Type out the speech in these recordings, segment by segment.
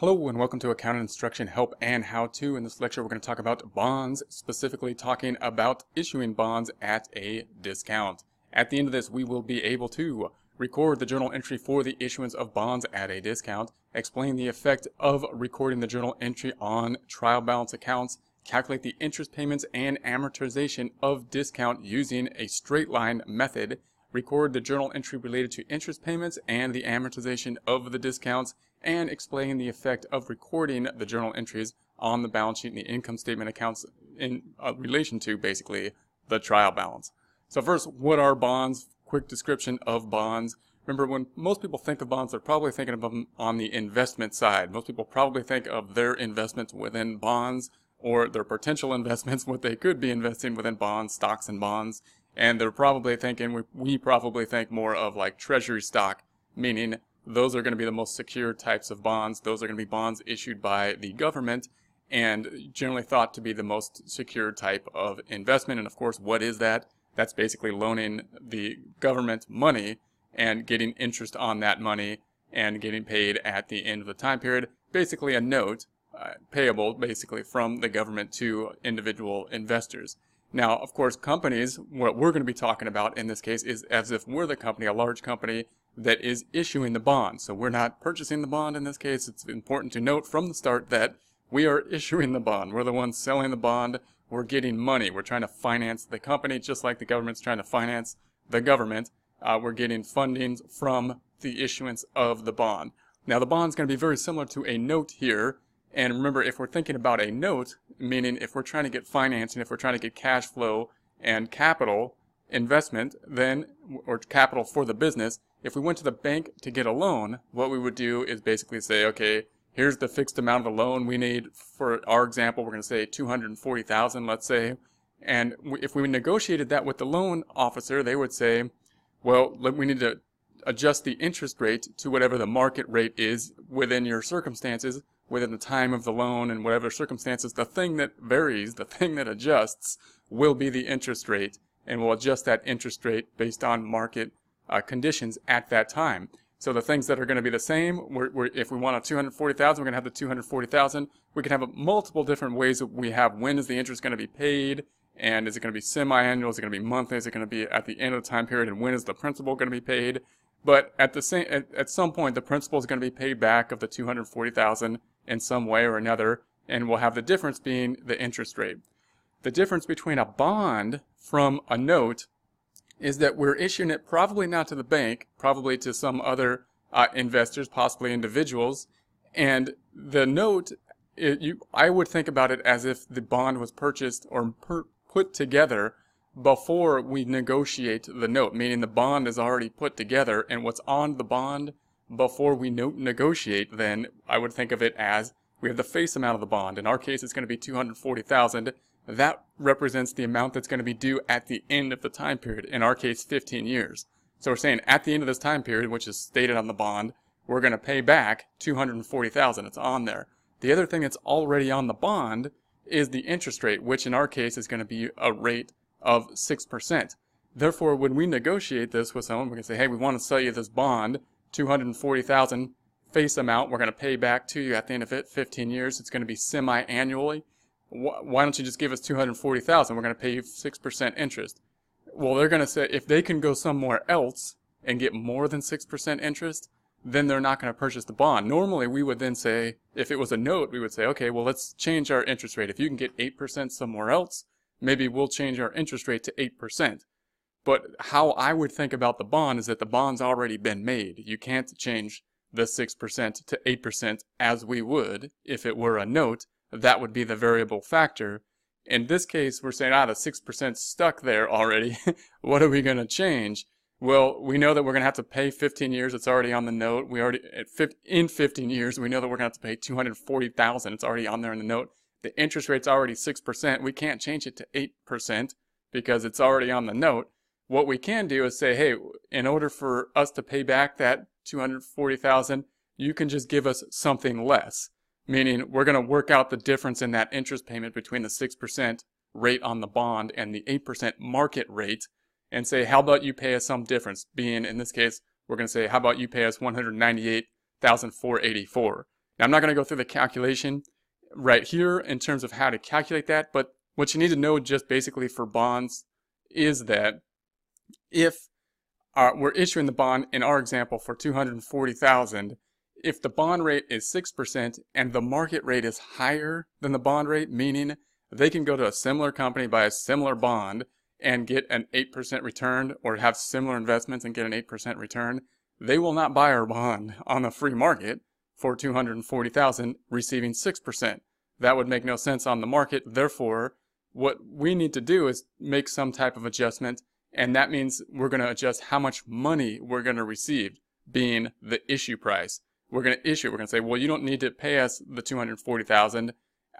Hello and welcome to Accounting Instruction Help and How To. In this lecture, we're going to talk about bonds, specifically talking about issuing bonds at a discount. At the end of this, we will be able to record the journal entry for the issuance of bonds at a discount, explain the effect of recording the journal entry on trial balance accounts, calculate the interest payments and amortization of discount using a straight line method, record the journal entry related to interest payments and the amortization of the discounts, and explain the effect of recording the journal entries on the balance sheet and the income statement accounts in uh, relation to basically the trial balance. So first, what are bonds? Quick description of bonds. Remember, when most people think of bonds, they're probably thinking of them on the investment side. Most people probably think of their investments within bonds or their potential investments, what they could be investing within bonds, stocks and bonds. And they're probably thinking, we, we probably think more of like treasury stock, meaning those are going to be the most secure types of bonds. Those are going to be bonds issued by the government and generally thought to be the most secure type of investment. And of course, what is that? That's basically loaning the government money and getting interest on that money and getting paid at the end of the time period. Basically a note uh, payable basically from the government to individual investors. Now, of course, companies, what we're going to be talking about in this case is as if we're the company, a large company that is issuing the bond. So we're not purchasing the bond in this case. It's important to note from the start that we are issuing the bond. We're the ones selling the bond. We're getting money. We're trying to finance the company just like the government's trying to finance the government. Uh, we're getting funding from the issuance of the bond. Now the bond's going to be very similar to a note here. And remember, if we're thinking about a note, meaning if we're trying to get financing, if we're trying to get cash flow and capital investment, then, or capital for the business, if we went to the bank to get a loan, what we would do is basically say, okay, here's the fixed amount of the loan we need. For our example, we're going to say 240,000, let's say. And if we negotiated that with the loan officer, they would say, well, we need to adjust the interest rate to whatever the market rate is within your circumstances, within the time of the loan and whatever circumstances. The thing that varies, the thing that adjusts, will be the interest rate. And we'll adjust that interest rate based on market uh, conditions at that time. So the things that are going to be the same, we're, we're, if we want a 240,000, we're going to have the 240,000. We can have a, multiple different ways that we have when is the interest going to be paid, and is it going to be semi-annual, is it going to be monthly, is it going to be at the end of the time period, and when is the principal going to be paid. But at the same, at, at some point, the principal is going to be paid back of the 240,000 in some way or another, and we'll have the difference being the interest rate. The difference between a bond from a note is that we're issuing it probably not to the bank, probably to some other uh, investors, possibly individuals. And the note, it, you, I would think about it as if the bond was purchased or per, put together before we negotiate the note, meaning the bond is already put together and what's on the bond before we no- negotiate, then I would think of it as we have the face amount of the bond. In our case, it's going to be 240,000 that represents the amount that's going to be due at the end of the time period, in our case, 15 years. So we're saying at the end of this time period, which is stated on the bond, we're going to pay back 240,000. It's on there. The other thing that's already on the bond is the interest rate, which in our case is going to be a rate of 6%. Therefore, when we negotiate this with someone, we can say, hey, we want to sell you this bond, 240,000 face amount. We're going to pay back to you at the end of it, 15 years. It's going to be semi-annually why don't you just give us 240,000? We're going to pay you 6% interest. Well, they're going to say if they can go somewhere else and get more than 6% interest, then they're not going to purchase the bond. Normally, we would then say, if it was a note, we would say, okay, well, let's change our interest rate. If you can get 8% somewhere else, maybe we'll change our interest rate to 8%. But how I would think about the bond is that the bond's already been made. You can't change the 6% to 8% as we would if it were a note that would be the variable factor. In this case, we're saying, ah, the 6% stuck there already. what are we going to change? Well, we know that we're going to have to pay 15 years. It's already on the note. We already, in 15 years, we know that we're going to have to pay 240,000. It's already on there in the note. The interest rate's already 6%. We can't change it to 8% because it's already on the note. What we can do is say, hey, in order for us to pay back that 240,000, you can just give us something less meaning we're going to work out the difference in that interest payment between the 6% rate on the bond and the 8% market rate and say, how about you pay us some difference? Being in this case, we're going to say, how about you pay us 198,484? Now, I'm not going to go through the calculation right here in terms of how to calculate that, but what you need to know just basically for bonds is that if uh, we're issuing the bond in our example for 240,000, if the bond rate is 6% and the market rate is higher than the bond rate, meaning they can go to a similar company, buy a similar bond, and get an 8% return or have similar investments and get an 8% return, they will not buy our bond on the free market for 240,000 receiving 6%. That would make no sense on the market. Therefore, what we need to do is make some type of adjustment and that means we're going to adjust how much money we're going to receive being the issue price. We're going to issue. We're going to say, well, you don't need to pay us the 240,000.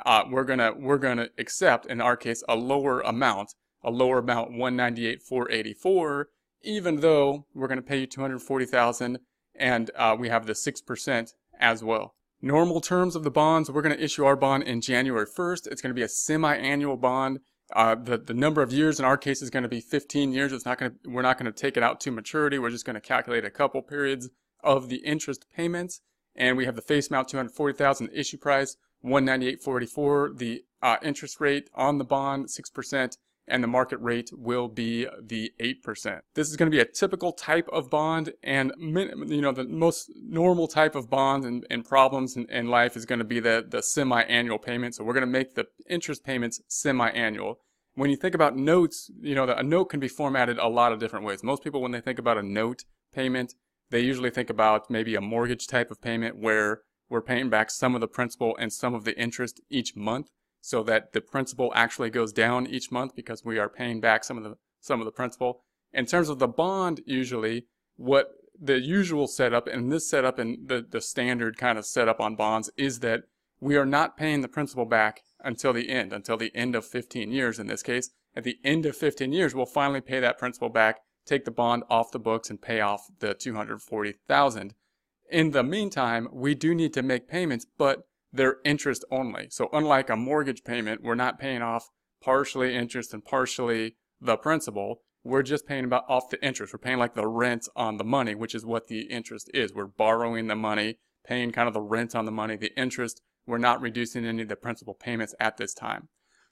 Uh, we're going to, we're going to accept, in our case, a lower amount, a lower amount, 198,484, even though we're going to pay you 240,000 and uh, we have the 6% as well. Normal terms of the bonds, we're going to issue our bond in January 1st. It's going to be a semi-annual bond. Uh, the, the number of years in our case is going to be 15 years. It's not going to, we're not going to take it out to maturity. We're just going to calculate a couple periods of the interest payments. And we have the face amount 240,000 issue price, 198.44. The uh, interest rate on the bond, 6% and the market rate will be the 8%. This is going to be a typical type of bond and you know the most normal type of bond and, and problems in, in, life is going to be the, the semi-annual payment. So we're going to make the interest payments semi-annual. When you think about notes, you know, a note can be formatted a lot of different ways. Most people, when they think about a note payment, they usually think about maybe a mortgage type of payment where we're paying back some of the principal and some of the interest each month so that the principal actually goes down each month because we are paying back some of the some of the principal. In terms of the bond, usually what the usual setup and this setup and the, the standard kind of setup on bonds is that we are not paying the principal back until the end, until the end of 15 years in this case. At the end of 15 years, we'll finally pay that principal back, take the bond off the books and pay off the 240,000. In the meantime, we do need to make payments, but they're interest only. So unlike a mortgage payment, we're not paying off partially interest and partially the principal. We're just paying about off the interest. We're paying like the rent on the money, which is what the interest is. We're borrowing the money, paying kind of the rent on the money, the interest. We're not reducing any of the principal payments at this time.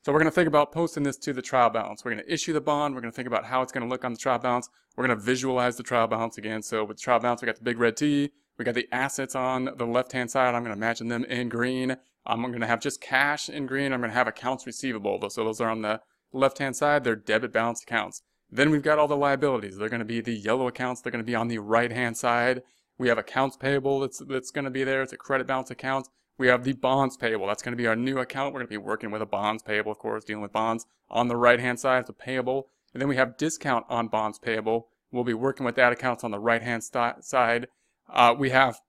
So we're going to think about posting this to the trial balance. We're going to issue the bond. We're going to think about how it's going to look on the trial balance. We're going to visualize the trial balance again. So with trial balance, we got the big red T. We got the assets on the left-hand side. I'm going to imagine them in green. I'm going to have just cash in green. I'm going to have accounts receivable. So those are on the left-hand side. They're debit balance accounts. Then we've got all the liabilities. They're going to be the yellow accounts. They're going to be on the right-hand side. We have accounts payable that's, that's going to be there. It's a credit balance account. We have the bonds payable. That's going to be our new account. We're going to be working with a bonds payable, of course, dealing with bonds. On the right-hand side, it's the payable. And then we have discount on bonds payable. We'll be working with that account on the right-hand side. Uh, we have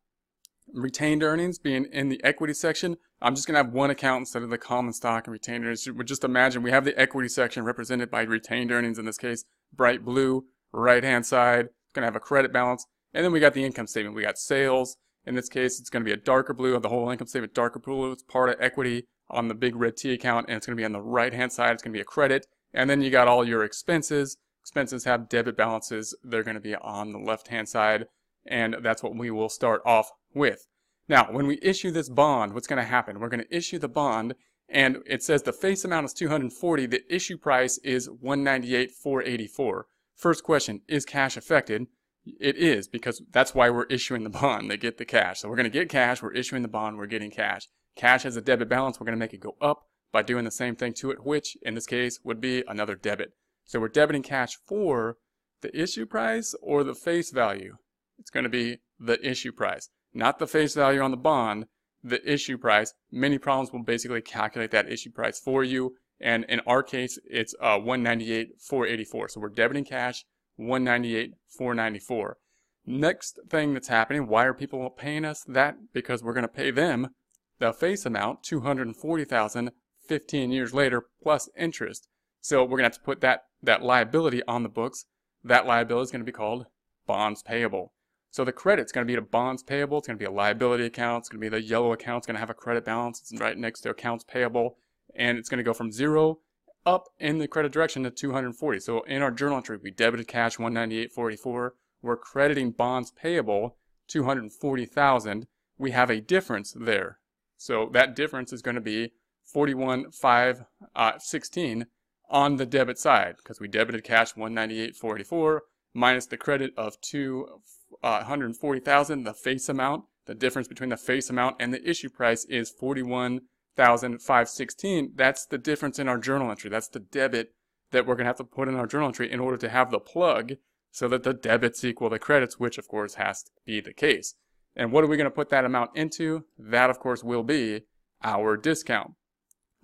retained earnings being in the equity section. I'm just going to have one account instead of the common stock and retained earnings. We just imagine we have the equity section represented by retained earnings in this case, bright blue, right hand side, going to have a credit balance. And then we got the income statement. We got sales. In this case, it's going to be a darker blue of the whole income statement, darker blue. It's part of equity on the big red T account, and it's going to be on the right hand side. It's going to be a credit. And then you got all your expenses. Expenses have debit balances. They're going to be on the left hand side and that's what we will start off with. Now, when we issue this bond, what's going to happen? We're going to issue the bond, and it says the face amount is 240. The issue price is 198,484. First question: Is cash affected? It is because that's why we're issuing the bond. They get the cash, so we're going to get cash. We're issuing the bond. We're getting cash. Cash has a debit balance. We're going to make it go up by doing the same thing to it, which in this case would be another debit. So we're debiting cash for the issue price or the face value. It's going to be the issue price, not the face value on the bond, the issue price. Many problems will basically calculate that issue price for you. And in our case, it's uh, 198,484. So we're debiting cash 198,494. Next thing that's happening, why are people paying us that? Because we're going to pay them the face amount, 240,000, 15 years later, plus interest. So we're going to have to put that, that liability on the books. That liability is going to be called bonds payable. So the credit's going to be to bonds payable. It's going to be a liability account. It's going to be the yellow account. It's going to have a credit balance. It's right next to accounts payable. And it's going to go from zero up in the credit direction to 240. So in our journal entry, we debited cash 198.44. We're crediting bonds payable 240,000. we have a difference there. So that difference is going to be 41,516 uh, on the debit side because we debited cash 198.44 minus the credit of 240,000, uh, the face amount. The difference between the face amount and the issue price is 41,516. That's the difference in our journal entry. That's the debit that we're going to have to put in our journal entry in order to have the plug so that the debits equal the credits, which of course has to be the case. And what are we going to put that amount into? That of course will be our discount.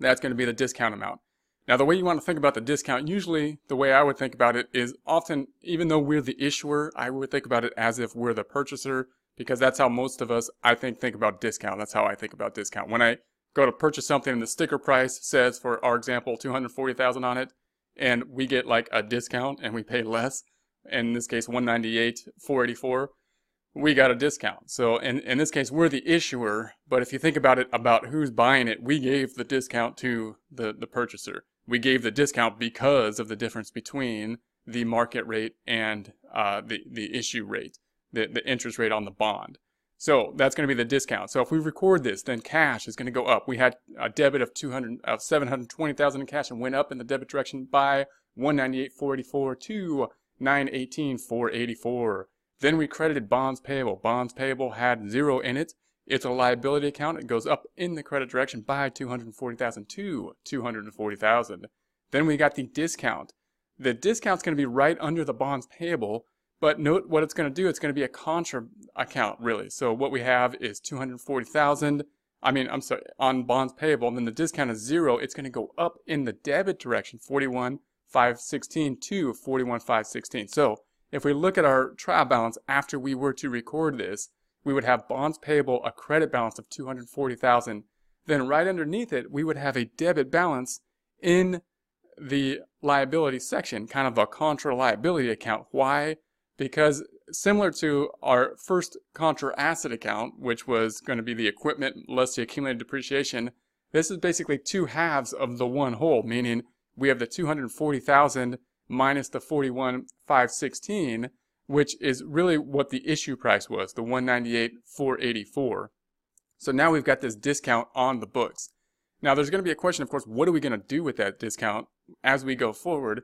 That's going to be the discount amount. Now, the way you want to think about the discount, usually the way I would think about it is often, even though we're the issuer, I would think about it as if we're the purchaser, because that's how most of us, I think, think about discount. That's how I think about discount. When I go to purchase something and the sticker price says, for our example, 240,000 on it, and we get like a discount and we pay less, in this case, 198, 484, we got a discount. So in, in this case, we're the issuer, but if you think about it, about who's buying it, we gave the discount to the, the purchaser. We gave the discount because of the difference between the market rate and uh, the, the issue rate, the, the interest rate on the bond. So that's going to be the discount. So if we record this, then cash is going to go up. We had a debit of 200 of 720,000 in cash and went up in the debit direction by 198.44 to 918.484. Then we credited bonds payable. Bonds payable had zero in it. It's a liability account. It goes up in the credit direction by 240,000 to 240,000. Then we got the discount. The discount's going to be right under the bonds payable, but note what it's going to do. It's going to be a contra account, really. So what we have is 240,000. I mean, I'm sorry, on bonds payable, and then the discount is zero. It's going to go up in the debit direction, 41,516 to 41,516. So if we look at our trial balance after we were to record this, we would have bonds payable a credit balance of 240,000. Then right underneath it, we would have a debit balance in the liability section, kind of a contra liability account. Why? Because similar to our first contra asset account, which was going to be the equipment less the accumulated depreciation, this is basically two halves of the one whole, meaning we have the 240,000 minus the 41,516, which is really what the issue price was, the 198,484. So now we've got this discount on the books. Now there's going to be a question, of course, what are we going to do with that discount as we go forward?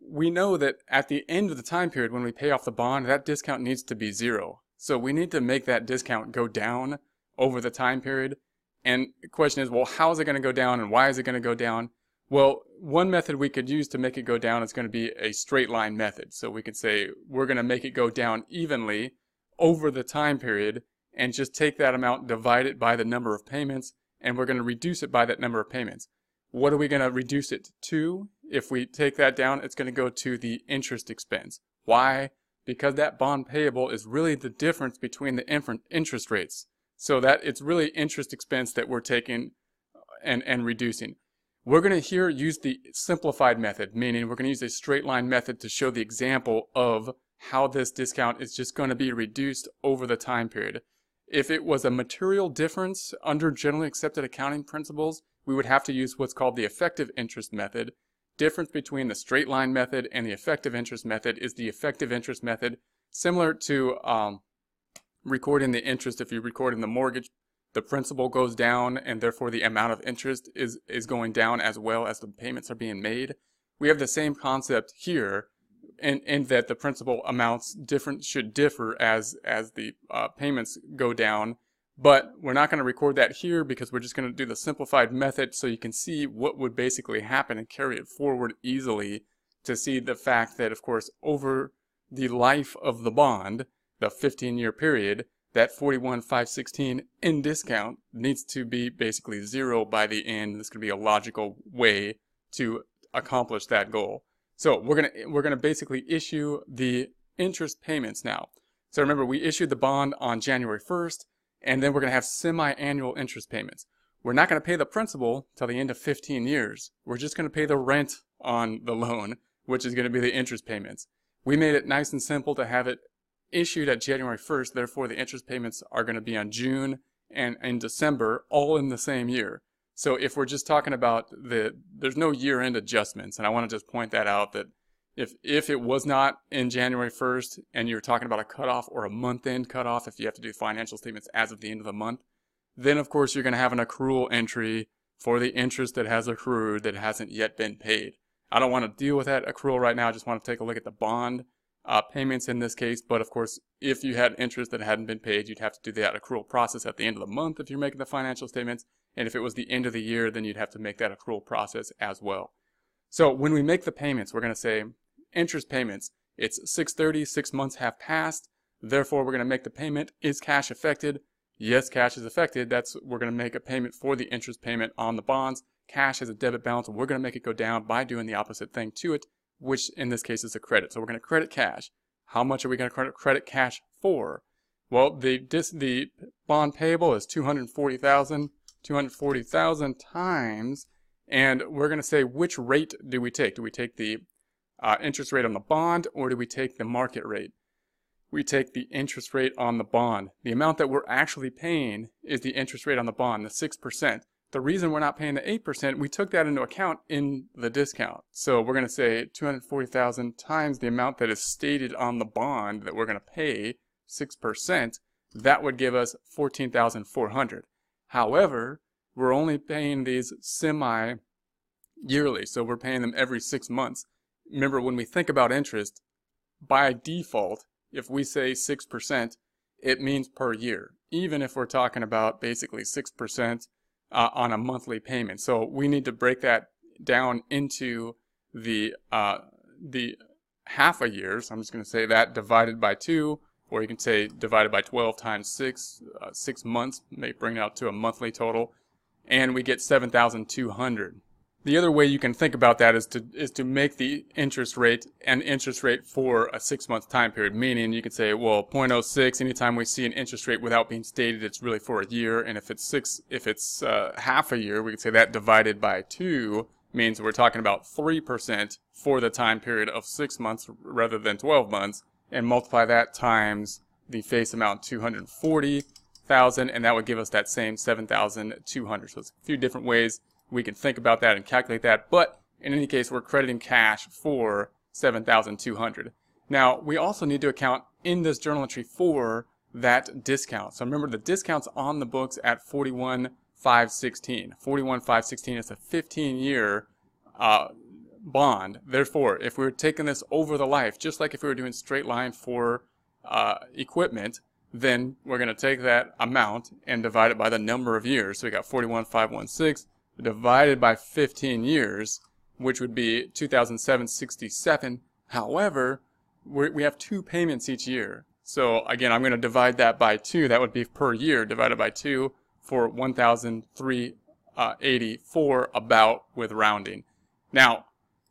We know that at the end of the time period when we pay off the bond, that discount needs to be zero. So we need to make that discount go down over the time period. And the question is, well, how is it going to go down and why is it going to go down? Well, one method we could use to make it go down is going to be a straight line method. So we could say we're going to make it go down evenly over the time period and just take that amount, divide it by the number of payments, and we're going to reduce it by that number of payments. What are we going to reduce it to? If we take that down, it's going to go to the interest expense. Why? Because that bond payable is really the difference between the interest rates. So that it's really interest expense that we're taking uh, and, and reducing. We're going to here use the simplified method, meaning we're going to use a straight line method to show the example of how this discount is just going to be reduced over the time period. If it was a material difference under generally accepted accounting principles, we would have to use what's called the effective interest method. Difference between the straight line method and the effective interest method is the effective interest method, similar to um, recording the interest if you record in the mortgage the principal goes down and therefore the amount of interest is, is going down as well as the payments are being made. We have the same concept here in, in that the principal amounts different should differ as, as the uh, payments go down. But we're not going to record that here because we're just going to do the simplified method so you can see what would basically happen and carry it forward easily to see the fact that, of course, over the life of the bond, the 15 year period, that 41,516 in discount needs to be basically zero by the end. This could be a logical way to accomplish that goal. So we're gonna we're gonna basically issue the interest payments now. So remember, we issued the bond on January 1st, and then we're gonna have semi-annual interest payments. We're not gonna pay the principal till the end of 15 years. We're just gonna pay the rent on the loan, which is gonna be the interest payments. We made it nice and simple to have it issued at January 1st, therefore the interest payments are going to be on June and in December, all in the same year. So if we're just talking about the, there's no year-end adjustments, and I want to just point that out that if if it was not in January 1st and you're talking about a cutoff or a month end cutoff, if you have to do financial statements as of the end of the month, then of course you're going to have an accrual entry for the interest that has accrued that hasn't yet been paid. I don't want to deal with that accrual right now. I just want to take a look at the bond uh, payments in this case. But of course, if you had interest that hadn't been paid, you'd have to do that accrual process at the end of the month if you're making the financial statements. And if it was the end of the year, then you'd have to make that accrual process as well. So when we make the payments, we're going to say interest payments. It's 630, six months have passed. Therefore, we're going to make the payment. Is cash affected? Yes, cash is affected. That's we're going to make a payment for the interest payment on the bonds. Cash has a debit balance, we're going to make it go down by doing the opposite thing to it, which in this case is a credit. So we're going to credit cash. How much are we going to credit, credit cash for? Well, the dis, the bond payable is 240,000, 240,000 times, and we're going to say which rate do we take? Do we take the uh, interest rate on the bond or do we take the market rate? We take the interest rate on the bond. The amount that we're actually paying is the interest rate on the bond, the 6%. The reason we're not paying the 8%, we took that into account in the discount. So we're going to say 240,000 times the amount that is stated on the bond that we're going to pay, 6%, that would give us 14,400. However, we're only paying these semi yearly, so we're paying them every six months remember when we think about interest, by default, if we say 6%, it means per year, even if we're talking about basically 6% uh, on a monthly payment. So we need to break that down into the, uh, the half a year. So I'm just going to say that divided by 2, or you can say divided by 12 times 6, uh, 6 months, may bring it out to a monthly total, and we get 7,200. The other way you can think about that is to is to make the interest rate an interest rate for a six month time period. Meaning you could say, well, 0.06. Anytime we see an interest rate without being stated, it's really for a year. And if it's six, if it's uh, half a year, we could say that divided by two means we're talking about three percent for the time period of six months rather than 12 months, and multiply that times the face amount 240,000, and that would give us that same 7,200. So it's a few different ways we can think about that and calculate that. But in any case, we're crediting cash for 7,200. Now, we also need to account in this journal entry for that discount. So remember the discount's on the books at 41,516. 41,516 is a 15 year uh, bond. Therefore, if we were taking this over the life, just like if we were doing straight line for uh, equipment, then we're going to take that amount and divide it by the number of years. So we got 41,516 divided by 15 years, which would be 2,767. However, we have two payments each year. So again, I'm going to divide that by two. That would be per year divided by two for 1,384 about with rounding. Now,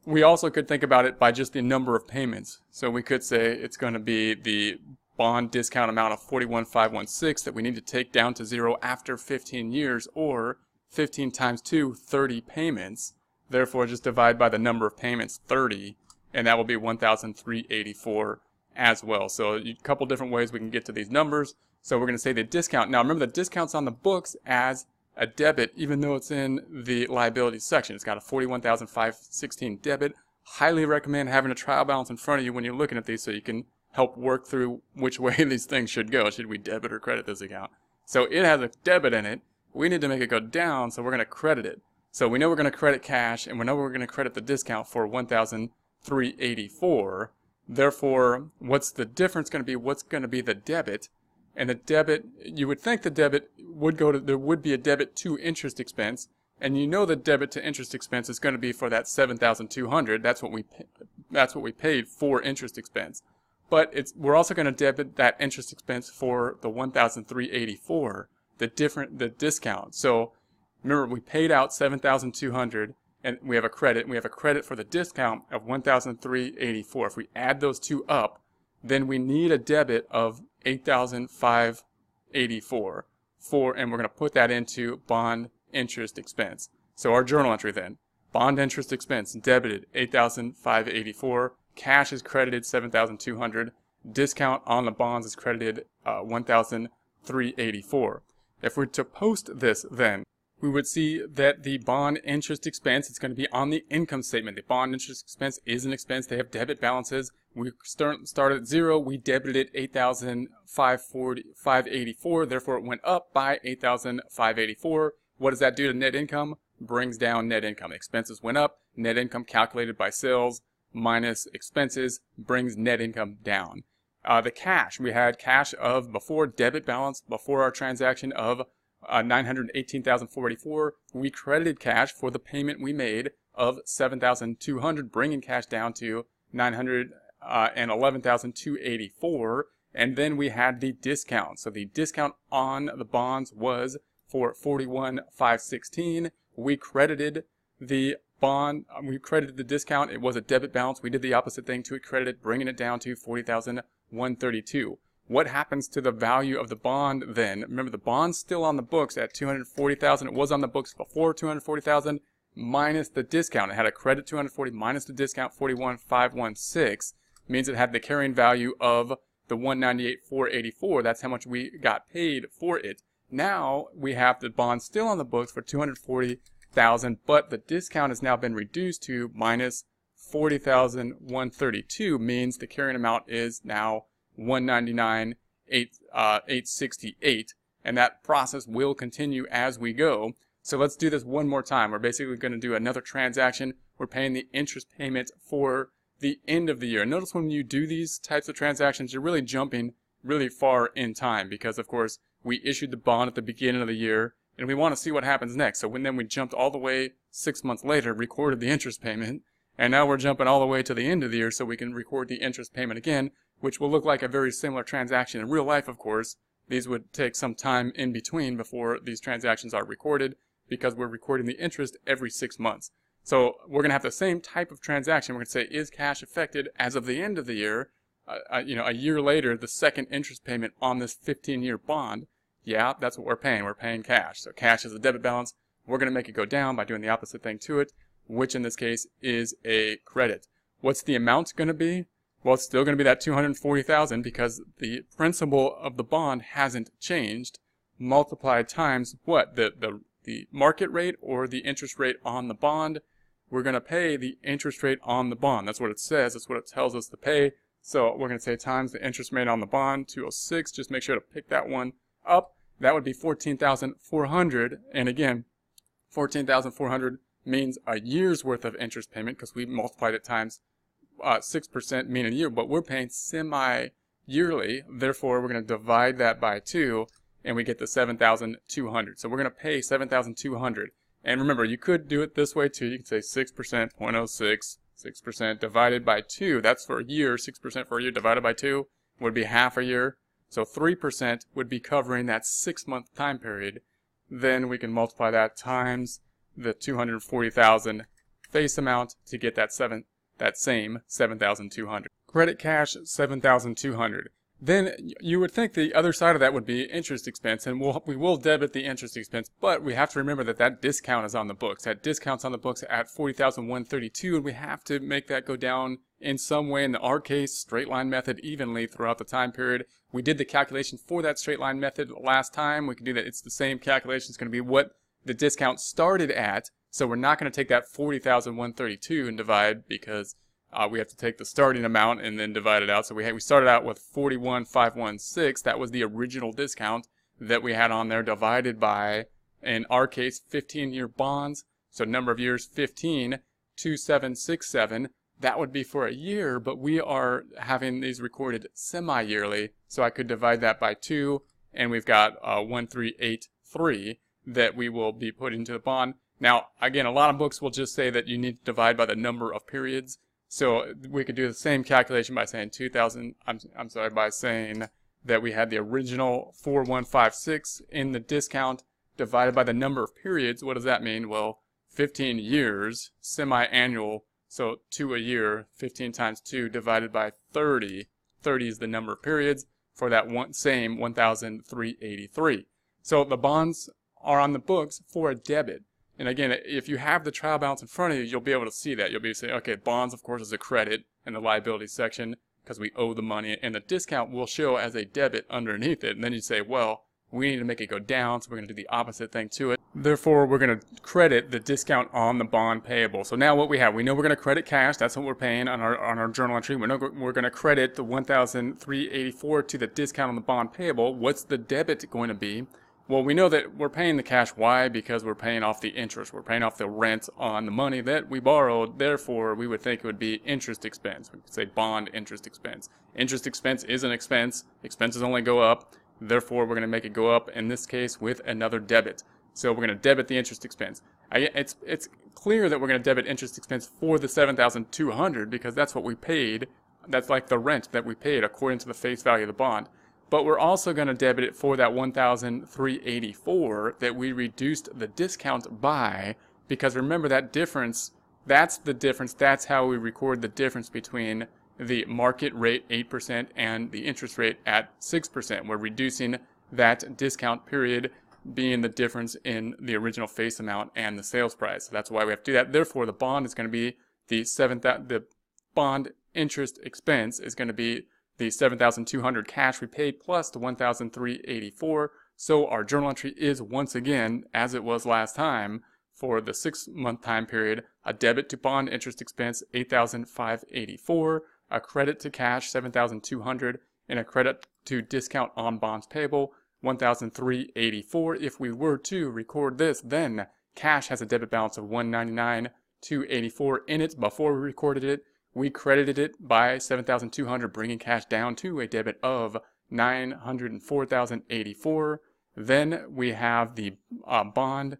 we also could think about it by just the number of payments. So we could say it's going to be the bond discount amount of 41,516 that we need to take down to zero after 15 years or 15 times 2, 30 payments. Therefore, just divide by the number of payments, 30, and that will be 1,384 as well. So a couple different ways we can get to these numbers. So we're going to say the discount. Now remember the discount's on the books as a debit, even though it's in the liability section. It's got a 41,516 debit. Highly recommend having a trial balance in front of you when you're looking at these so you can help work through which way these things should go. Should we debit or credit this account? So it has a debit in it we need to make it go down, so we're going to credit it. So we know we're going to credit cash, and we know we're going to credit the discount for 1,384. Therefore, what's the difference going to be? What's going to be the debit? And the debit, you would think the debit would go to, there would be a debit to interest expense, and you know the debit to interest expense is going to be for that 7,200. That's what we, that's what we paid for interest expense. But it's, we're also going to debit that interest expense for the 1,384 the different the discount. So remember we paid out 7,200 and we have a credit. We have a credit for the discount of 1,384. If we add those two up, then we need a debit of 8,584 for, and we're going to put that into bond interest expense. So our journal entry then, bond interest expense debited 8,584, cash is credited 7,200, discount on the bonds is credited uh, 1,384. If we're to post this then, we would see that the bond interest expense is going to be on the income statement. The bond interest expense is an expense. They have debit balances. We start, started at zero. We debited 8,584. Therefore, it went up by 8,584. What does that do to net income? Brings down net income. Expenses went up. Net income calculated by sales minus expenses brings net income down. Uh, the cash, we had cash of before debit balance, before our transaction of uh, 918,484. We credited cash for the payment we made of 7,200, bringing cash down to 911,284. Uh, and then we had the discount. So the discount on the bonds was for 41,516. We credited the bond, uh, we credited the discount. It was a debit balance. We did the opposite thing to it, credited, bringing it down to 40,132. What happens to the value of the bond then? Remember, the bond's still on the books at 240,000. It was on the books before 240,000 minus the discount. It had a credit 240 minus the discount 41,516 means it had the carrying value of the 198,484. That's how much we got paid for it. Now we have the bond still on the books for 240,000, but the discount has now been reduced to minus 40,132 means the carrying amount is now 199 8, uh, 868 and that process will continue as we go. So let's do this one more time. We're basically going to do another transaction. We're paying the interest payment for the end of the year. Notice when you do these types of transactions, you're really jumping really far in time because of course we issued the bond at the beginning of the year and we want to see what happens next. So when then we jumped all the way six months later, recorded the interest payment, and now we're jumping all the way to the end of the year so we can record the interest payment again which will look like a very similar transaction in real life, of course. These would take some time in between before these transactions are recorded because we're recording the interest every six months. So we're going to have the same type of transaction. We're going to say, is cash affected as of the end of the year? Uh, uh, you know, a year later, the second interest payment on this 15-year bond. Yeah, that's what we're paying. We're paying cash. So cash is a debit balance. We're going to make it go down by doing the opposite thing to it, which in this case is a credit. What's the amount going to be? Well, it's still going to be that 240,000 because the principal of the bond hasn't changed multiplied times what? The, the, the market rate or the interest rate on the bond. We're going to pay the interest rate on the bond. That's what it says. That's what it tells us to pay. So we're going to say times the interest rate on the bond, 206. Just make sure to pick that one up. That would be 14,400. And again, 14,400 means a year's worth of interest payment because we multiplied it times uh, 6% mean a year, but we're paying semi-yearly. Therefore, we're going to divide that by 2, and we get the 7,200. So we're going to pay 7,200. And remember, you could do it this way too. You could say 6%, 0.06, 6% divided by 2. That's for a year. 6% for a year divided by 2 would be half a year. So 3% would be covering that six month time period. Then we can multiply that times the 240,000 face amount to get that 7 that same 7,200. Credit cash 7,200. Then you would think the other side of that would be interest expense, and we'll, we will debit the interest expense, but we have to remember that that discount is on the books. That discount's on the books at 40,132, and we have to make that go down in some way, in our case, straight line method evenly throughout the time period. We did the calculation for that straight line method last time. We can do that. It's the same calculation. It's going to be what the discount started at, so we're not going to take that 40,132 and divide because uh, we have to take the starting amount and then divide it out. So we, had, we started out with 41,516. That was the original discount that we had on there divided by, in our case, 15 year bonds. So number of years 15, 2767. That would be for a year, but we are having these recorded semi-yearly. So I could divide that by two and we've got uh, 1383 that we will be putting into the bond. Now, again, a lot of books will just say that you need to divide by the number of periods. So we could do the same calculation by saying 2000, I'm, I'm sorry, by saying that we had the original 4156 in the discount divided by the number of periods. What does that mean? Well, 15 years, semi-annual, so two a year, 15 times 2 divided by 30. 30 is the number of periods for that one, same 1,383. So the bonds are on the books for a debit. And again, if you have the trial balance in front of you, you'll be able to see that. You'll be able to say, okay, bonds, of course, is a credit in the liability section because we owe the money, and the discount will show as a debit underneath it. And then you say, well, We need to make it go down, so we're going to do the opposite thing to it. Therefore, we're going to credit the discount on the bond payable. So now what we have, we know we're going to credit cash. That's what we're paying on our on our journal entry. We know we're going to credit the 1,384 to the discount on the bond payable. What's the debit going to be? Well, we know that we're paying the cash. Why? Because we're paying off the interest. We're paying off the rent on the money that we borrowed. Therefore, we would think it would be interest expense. We could say bond interest expense. Interest expense is an expense. Expenses only go up. Therefore, we're going to make it go up, in this case, with another debit. So we're going to debit the interest expense. I, it's, it's clear that we're going to debit interest expense for the 7200 because that's what we paid. That's like the rent that we paid according to the face value of the bond but we're also going to debit it for that 1384 that we reduced the discount by because remember that difference that's the difference that's how we record the difference between the market rate 8% and the interest rate at 6% we're reducing that discount period being the difference in the original face amount and the sales price. So that's why we have to do that. Therefore the bond is going to be the 7 the bond interest expense is going to be the 7,200 cash we paid plus the 1,384. So our journal entry is once again, as it was last time, for the six month time period, a debit to bond interest expense 8,584, a credit to cash 7,200, and a credit to discount on bonds payable 1,384. If we were to record this, then cash has a debit balance of 199,284 in it before we recorded it we credited it by 7,200, bringing cash down to a debit of 904,084. Then we have the uh, bond.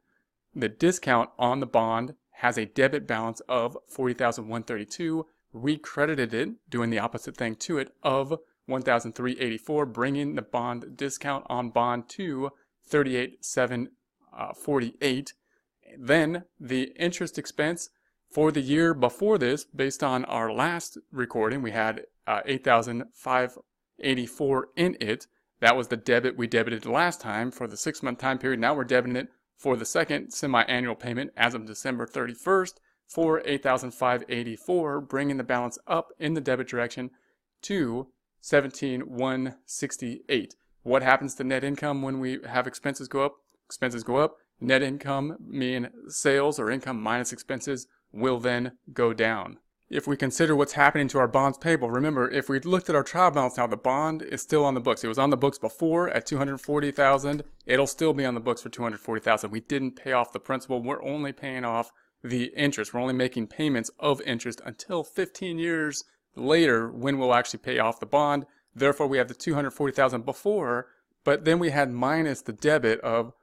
The discount on the bond has a debit balance of 40,132. We credited it, doing the opposite thing to it, of 1,384, bringing the bond discount on bond to 38,748. Then the interest expense for the year before this, based on our last recording, we had uh, 8,584 in it. That was the debit we debited last time for the six month time period. Now we're debiting it for the second semi annual payment as of December 31st for 8,584, bringing the balance up in the debit direction to 17,168. What happens to net income when we have expenses go up? Expenses go up. Net income, mean sales or income minus expenses, will then go down. If we consider what's happening to our bonds payable, remember, if we looked at our trial balance now, the bond is still on the books. It was on the books before at 240,000. It'll still be on the books for 240,000. We didn't pay off the principal. We're only paying off the interest. We're only making payments of interest until 15 years later when we'll actually pay off the bond. Therefore, we have the 240,000 before, but then we had minus the debit of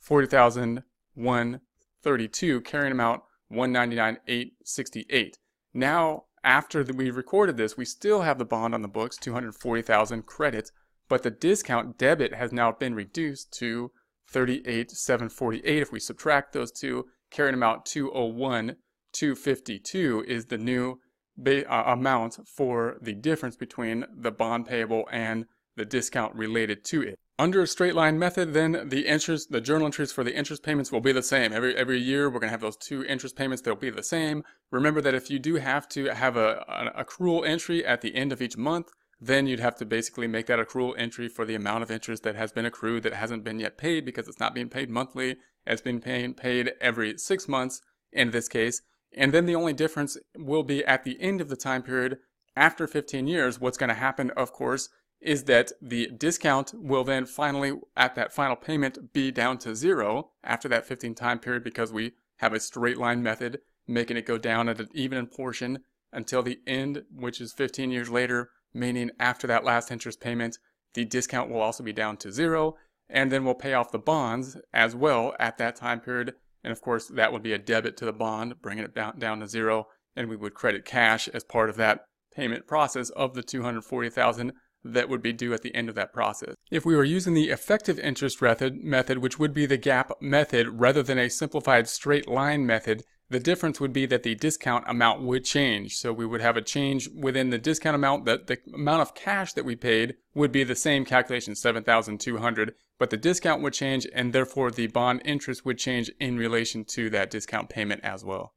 40,132 carrying amount 199,868. Now, after we recorded this, we still have the bond on the books, 240,000 credits, but the discount debit has now been reduced to 38,748. If we subtract those two, carrying amount 201,252 is the new uh, amount for the difference between the bond payable and the discount related to it. Under a straight line method, then the interest, the journal entries for the interest payments will be the same. Every every year, we're going to have those two interest payments. They'll be the same. Remember that if you do have to have a, an accrual entry at the end of each month, then you'd have to basically make that accrual entry for the amount of interest that has been accrued that hasn't been yet paid because it's not being paid monthly. It's been paying, paid every six months in this case. And then the only difference will be at the end of the time period after 15 years. What's going to happen, of course, is that the discount will then finally, at that final payment, be down to zero after that 15 time period because we have a straight line method making it go down at an even portion until the end, which is 15 years later, meaning after that last interest payment, the discount will also be down to zero. And then we'll pay off the bonds as well at that time period. And of course, that would be a debit to the bond, bringing it down, down to zero. And we would credit cash as part of that payment process of the 240,000 that would be due at the end of that process. If we were using the effective interest method, method, which would be the GAAP method rather than a simplified straight line method, the difference would be that the discount amount would change. So we would have a change within the discount amount that the amount of cash that we paid would be the same calculation, 7,200, but the discount would change and therefore the bond interest would change in relation to that discount payment as well.